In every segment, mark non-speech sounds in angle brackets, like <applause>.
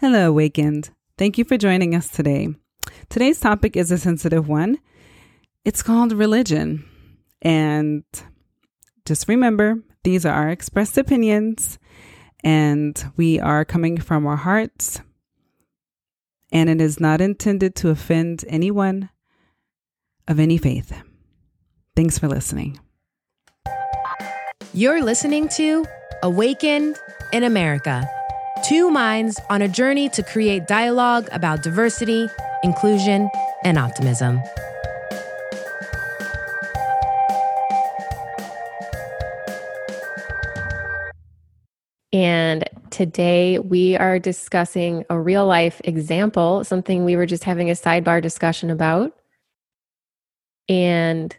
Hello, Awakened. Thank you for joining us today. Today's topic is a sensitive one. It's called religion. And just remember, these are our expressed opinions, and we are coming from our hearts, and it is not intended to offend anyone of any faith. Thanks for listening. You're listening to Awakened in America Two minds on a journey to create dialogue about diversity, inclusion, and optimism. And today we are discussing a real life example, something we were just having a sidebar discussion about. And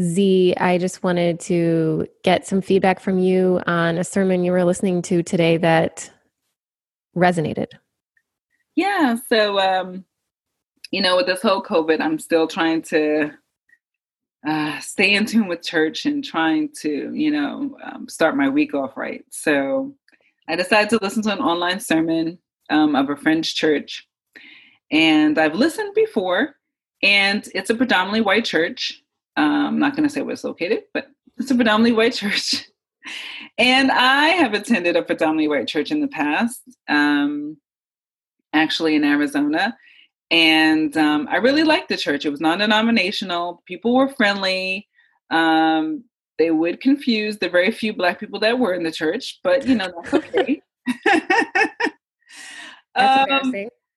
Z, I just wanted to get some feedback from you on a sermon you were listening to today that resonated? Yeah. So, um, you know, with this whole COVID, I'm still trying to uh, stay in tune with church and trying to, you know, um, start my week off right. So I decided to listen to an online sermon um, of a French church. And I've listened before, and it's a predominantly white church. Um, I'm not going to say where it's located, but it's a predominantly white <laughs> church. And I have attended a predominantly white church in the past, um, actually in Arizona. And um, I really liked the church. It was non denominational, people were friendly. Um, they would confuse the very few Black people that were in the church, but you know, that's okay. <laughs> that's um,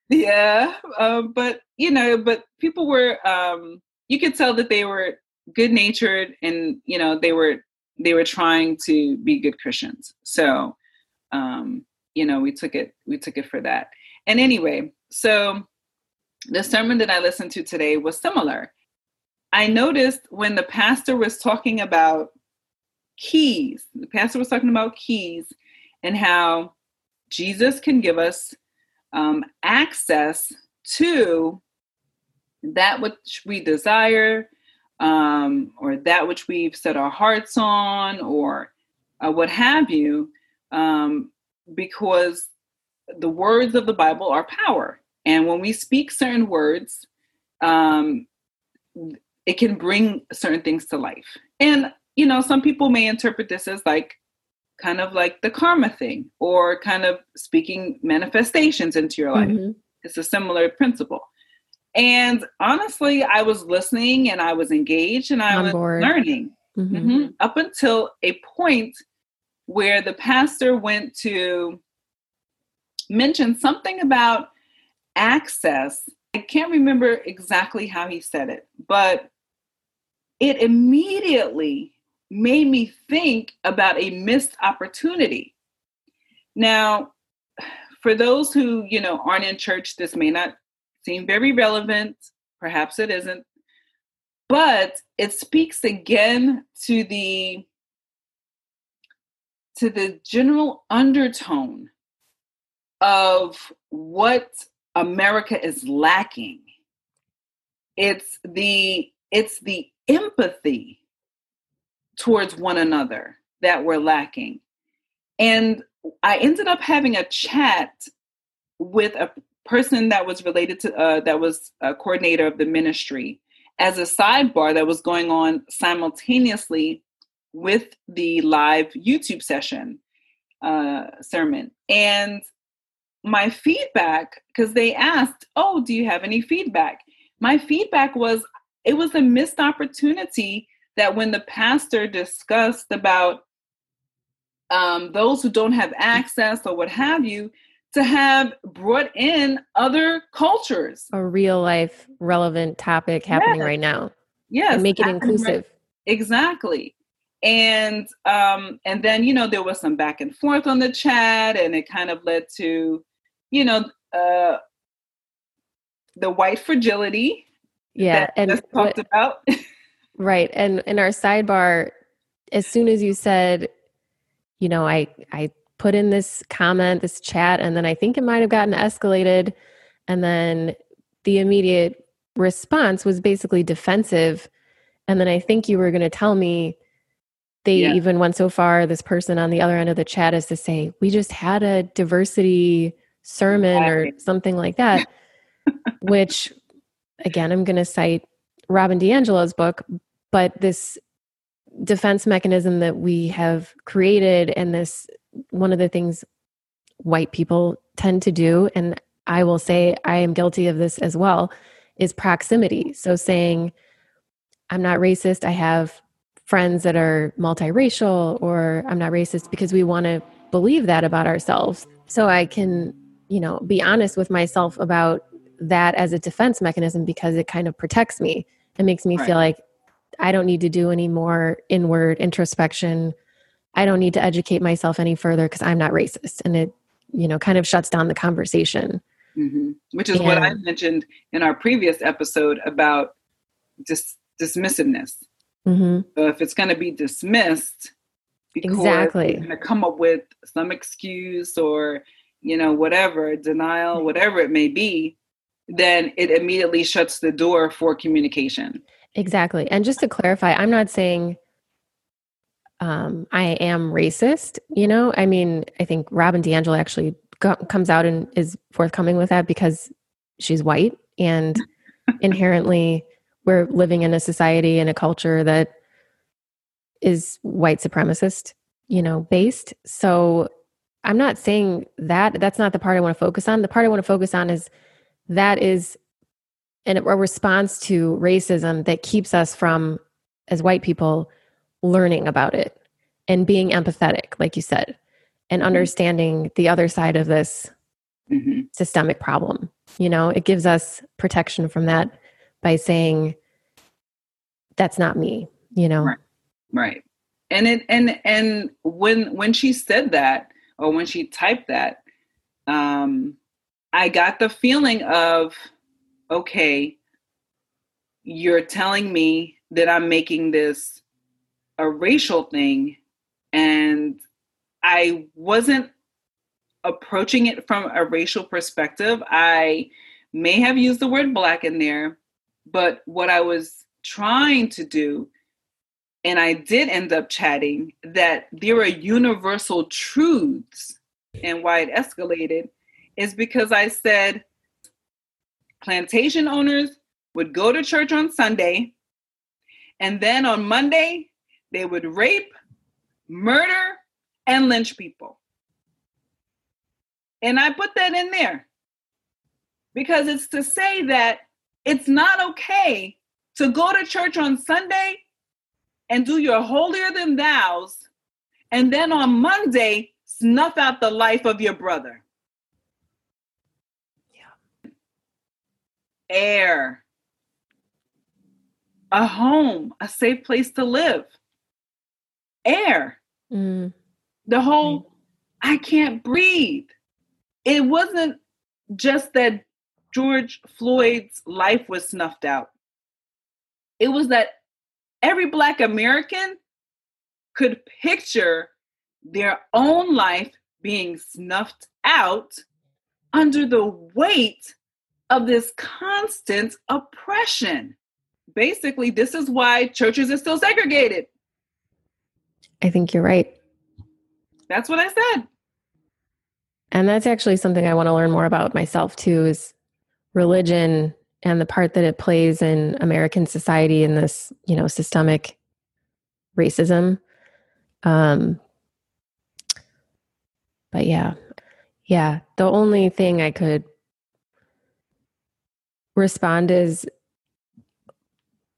yeah. Uh, but, you know, but people were, um, you could tell that they were good natured and, you know, they were they were trying to be good Christians. So, um, you know, we took it we took it for that. And anyway, so the sermon that I listened to today was similar. I noticed when the pastor was talking about keys, the pastor was talking about keys and how Jesus can give us um, access to that which we desire, um, or that which we've set our hearts on, or uh, what have you, um, because the words of the Bible are power. And when we speak certain words, um, it can bring certain things to life. And, you know, some people may interpret this as like kind of like the karma thing or kind of speaking manifestations into your life. Mm-hmm. It's a similar principle. And honestly, I was listening and I was engaged and I On was board. learning mm-hmm. Mm-hmm. up until a point where the pastor went to mention something about access. I can't remember exactly how he said it, but it immediately made me think about a missed opportunity. Now, <sighs> for those who, you know, aren't in church, this may not seem very relevant. Perhaps it isn't. But it speaks again to the to the general undertone of what America is lacking. It's the it's the empathy towards one another that we're lacking. And I ended up having a chat with a person that was related to uh, that was a coordinator of the ministry as a sidebar that was going on simultaneously with the live YouTube session uh, sermon. And my feedback, because they asked, Oh, do you have any feedback? My feedback was it was a missed opportunity that when the pastor discussed about um, those who don't have access or what have you, to have brought in other cultures. A real life relevant topic happening yes. right now. Yes. And make it inclusive. Right. Exactly. And um, and then, you know, there was some back and forth on the chat, and it kind of led to, you know, uh the white fragility. Yeah. and talked what, about. <laughs> right. And in our sidebar, as soon as you said, you know, I I put in this comment, this chat, and then I think it might have gotten escalated. And then the immediate response was basically defensive. And then I think you were going to tell me they yeah. even went so far, this person on the other end of the chat is to say, we just had a diversity sermon or something like that, <laughs> which again, I'm going to cite Robin DiAngelo's book, but this defense mechanism that we have created and this one of the things white people tend to do and I will say I am guilty of this as well is proximity. So saying I'm not racist, I have friends that are multiracial or I'm not racist because we want to believe that about ourselves. So I can, you know, be honest with myself about that as a defense mechanism because it kind of protects me. It makes me right. feel like I don't need to do any more inward introspection. I don't need to educate myself any further because I'm not racist. And it, you know, kind of shuts down the conversation. Mm-hmm. Which is and, what I mentioned in our previous episode about dis- dismissiveness. Mm-hmm. So if it's going to be dismissed, because exactly, going to come up with some excuse or you know whatever denial, whatever it may be, then it immediately shuts the door for communication. Exactly. And just to clarify, I'm not saying um, I am racist. You know, I mean, I think Robin DiAngelo actually go- comes out and is forthcoming with that because she's white and <laughs> inherently we're living in a society and a culture that is white supremacist, you know, based. So I'm not saying that that's not the part I want to focus on. The part I want to focus on is that is an, a response to racism that keeps us from, as white people, learning about it and being empathetic, like you said, and mm-hmm. understanding the other side of this mm-hmm. systemic problem. You know, it gives us protection from that by saying, that's not me, you know? Right. right. And it, and, and when, when she said that, or when she typed that, um, I got the feeling of, okay, you're telling me that I'm making this a racial thing and I wasn't approaching it from a racial perspective. I may have used the word black in there, but what I was trying to do, and I did end up chatting, that there are universal truths and why it escalated is because I said plantation owners would go to church on Sunday, and then on Monday, they would rape, murder, and lynch people. And I put that in there because it's to say that it's not okay to go to church on Sunday and do your holier than thous, and then on Monday, snuff out the life of your brother. Yeah. air, a home, a safe place to live, air. Mm. The whole. I can't breathe. It wasn't just that George Floyd's life was snuffed out, it was that every Black American could picture their own life being snuffed out under the weight of this constant oppression. Basically, this is why churches are still segregated. I think you're right. That's what I said. And that's actually something I want to learn more about myself too is religion and the part that it plays in American society in this, you know, systemic racism. Um but yeah. Yeah, the only thing I could respond is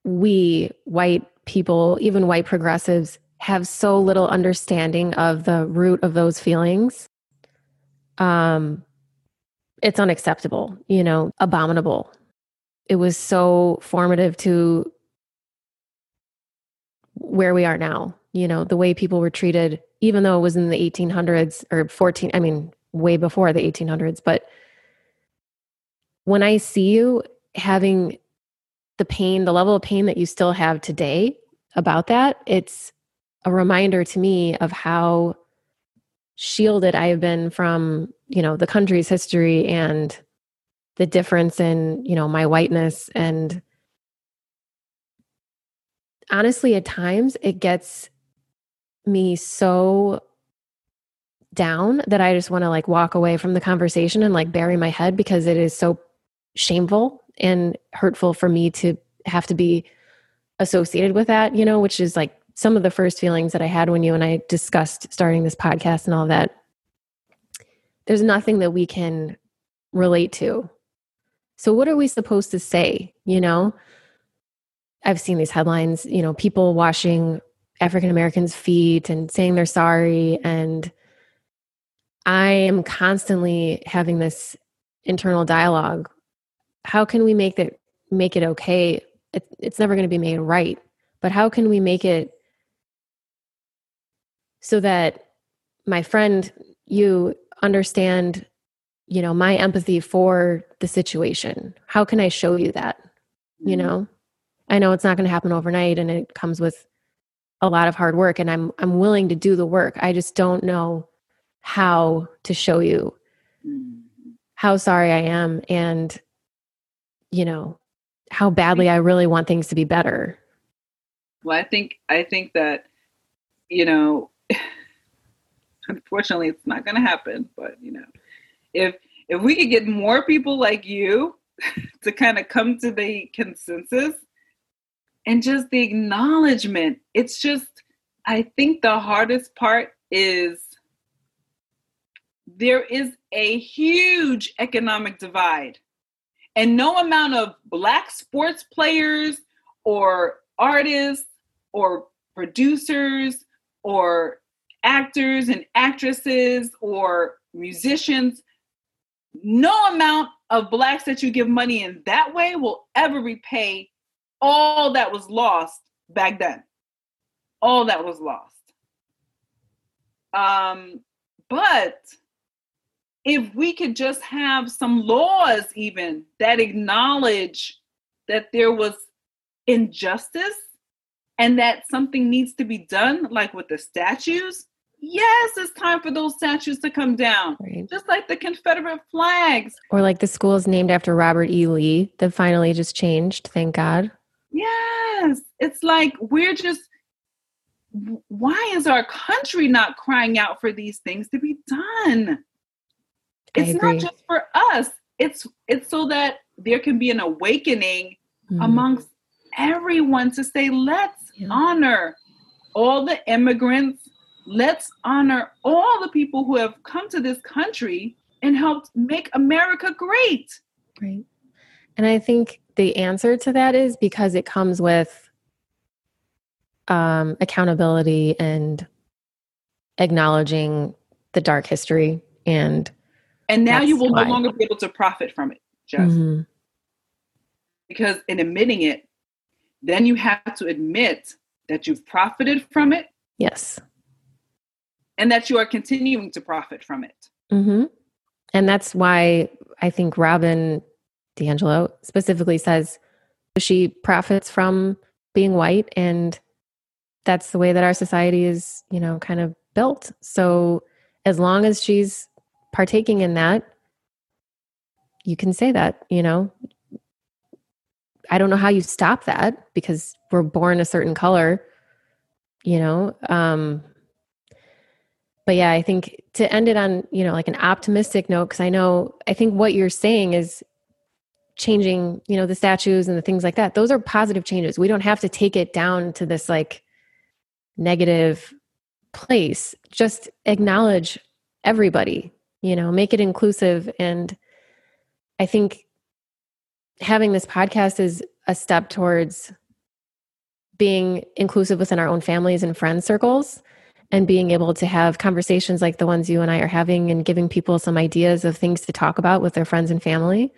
we white people, even white progressives, have so little understanding of the root of those feelings. Um, it's unacceptable, you know, abominable. It was so formative to where we are now, you know, the way people were treated, even though it was in the 1800s or 14, I mean, way before the 1800s, but when I see you having the pain, the level of pain that you still have today about that, it's a reminder to me of how shielded I have been from, you know, the country's history and the difference in, you know, my whiteness. And honestly at times it gets me so down that I just want to like walk away from the conversation and like bury my head because it is so shameful and hurtful for me to have to be associated with that, you know, which is like some of the first feelings that I had when you and I discussed starting this podcast and all that. There's nothing that we can relate to. So, what are we supposed to say? You know, I've seen these headlines, you know, people washing African Americans' feet and saying they're sorry. And I am constantly having this internal dialogue. How can we make that make it okay? It, it's never going to be made right, but how can we make it so that my friend, you understand, you know, my empathy for the situation? How can I show you that? You mm-hmm. know, I know it's not going to happen overnight, and it comes with a lot of hard work and I'm I'm willing to do the work. I just don't know how to show you how sorry I am and you know how badly I really want things to be better. Well, I think I think that you know <laughs> unfortunately it's not going to happen, but you know if if we could get more people like you <laughs> to kind of come to the consensus and just the acknowledgement. It's just, I think the hardest part is there is a huge economic divide. And no amount of Black sports players or artists or producers or actors and actresses or musicians, no amount of Blacks that you give money in that way will ever repay all that was lost back then. All that was lost. Um, but if we could just have some laws, even that acknowledge that there was injustice and that something needs to be done, like with the statues, yes, it's time for those statues to come down. Right. Just like the Confederate flags. Or like the schools named after Robert E. Lee that finally just changed, thank God. Yes. It's like we're just, why is our country not crying out for these things to be done? It's not just for us. It's it's so that there can be an awakening mm. amongst everyone to say, let's yeah. honor all the immigrants. Let's honor all the people who have come to this country and helped make America great. Right. And I think the answer to that is because it comes with um, accountability and acknowledging the dark history and and now you will why. no longer be able to profit from it just mm-hmm. because in admitting it then you have to admit that you've profited from it yes and that you are continuing to profit from it mm-hmm. and that's why i think robin DiAngelo specifically says she profits from being white and that's the way that our society is, you know, kind of built. So as long as she's partaking in that, you can say that, you know. I don't know how you stop that because we're born a certain color, you know. Um but yeah, I think to end it on, you know, like an optimistic note cuz I know I think what you're saying is changing, you know, the statues and the things like that. Those are positive changes. We don't have to take it down to this like negative place. Just acknowledge everybody, you know, make it inclusive. And I think having this podcast is a step towards being inclusive within our own families and friend circles and being able to have conversations like the ones you and I are having and giving people some ideas of things to talk about with their friends and family.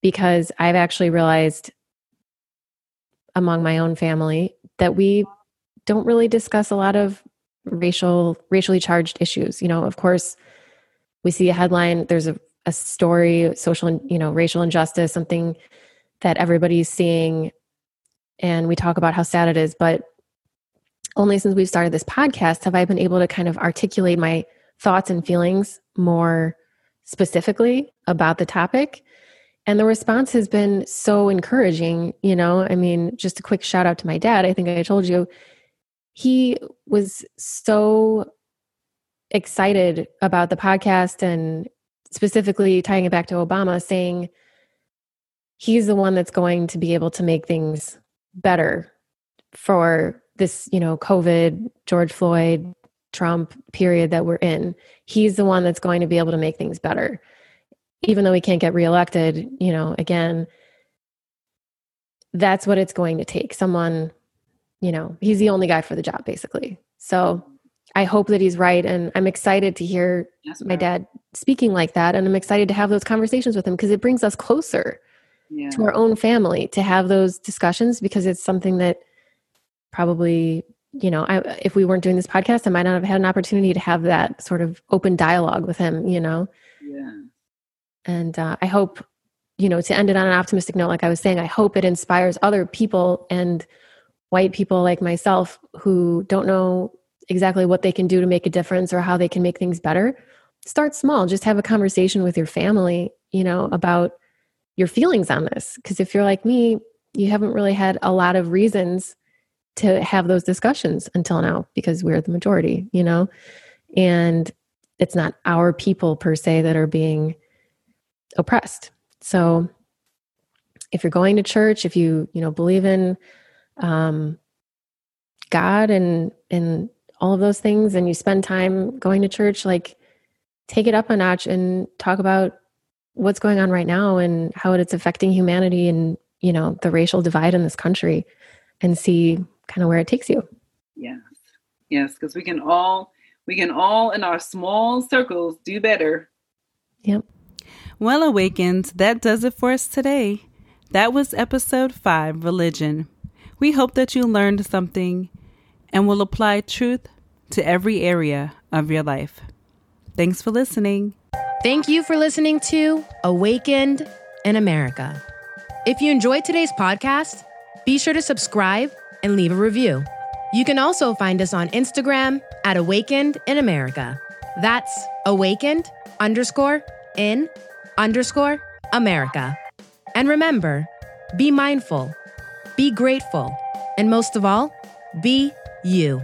Because I've actually realized among my own family that we don't really discuss a lot of racial racially charged issues. You know of course we see a headline there's a, a story social and you know racial injustice something that everybody's seeing and we talk about how sad it is but only since we've started this podcast have i been able to kind of articulate my thoughts and feelings more specifically about the topic. And the response has been so encouraging you know? I mean just a quick shout out to my dad. I think i told you he was so excited about the podcast and specifically tying it back to Obama saying he's the one that's going to be able to make things better for this, you know, COVID, George Floyd, Trump period that we're in. He's the one that's going to be able to make things better. Even though he can't get reelected, you know, again, that's what it's going to take. Someone, you know, he's the only guy for the job, basically. So I hope that he's right. And I'm excited to hear yes, my dad speaking like that. And I'm excited to have those conversations with him because it brings us closer yeah. to our own family to have those discussions because it's something that probably, you know, I, if we weren't doing this podcast, I might not have had an opportunity to have that sort of open dialogue with him, you know? Yeah. And uh, I hope, you know, to end it on an optimistic note, like I was saying, I hope it inspires other people and white people like myself who don't know exactly what they can do to make a difference or how they can make things better start small. Just have a conversation with your family you know about your feelings on this. Because if you're like me you haven't really had a lot of reasons to have those discussions until now because we're the majority you know? And it's not our people per se that are being oppressed. So if you're going to church if you you know believe in um, god and and all of those things and you spend time going to church, like take it up a notch and talk about what's going on right now and how it's affecting humanity and, you know, the racial divide in this country and see kind of where it takes you. Yes. Yes, because we can all we can all in our small circles do better. Yep. Well, Awakened, that does it for us today. That was episode five, Religion. We hope that you learned something and will apply truth to every area of your life. Thanks for listening. Thank you for listening to Awakened in America. If you enjoyed today's podcast, be sure to subscribe and leave a review. You can also find us on Instagram at Awakened in America. That's awakened underscore in underscore America. And remember, be mindful, be grateful, and most of all, be you.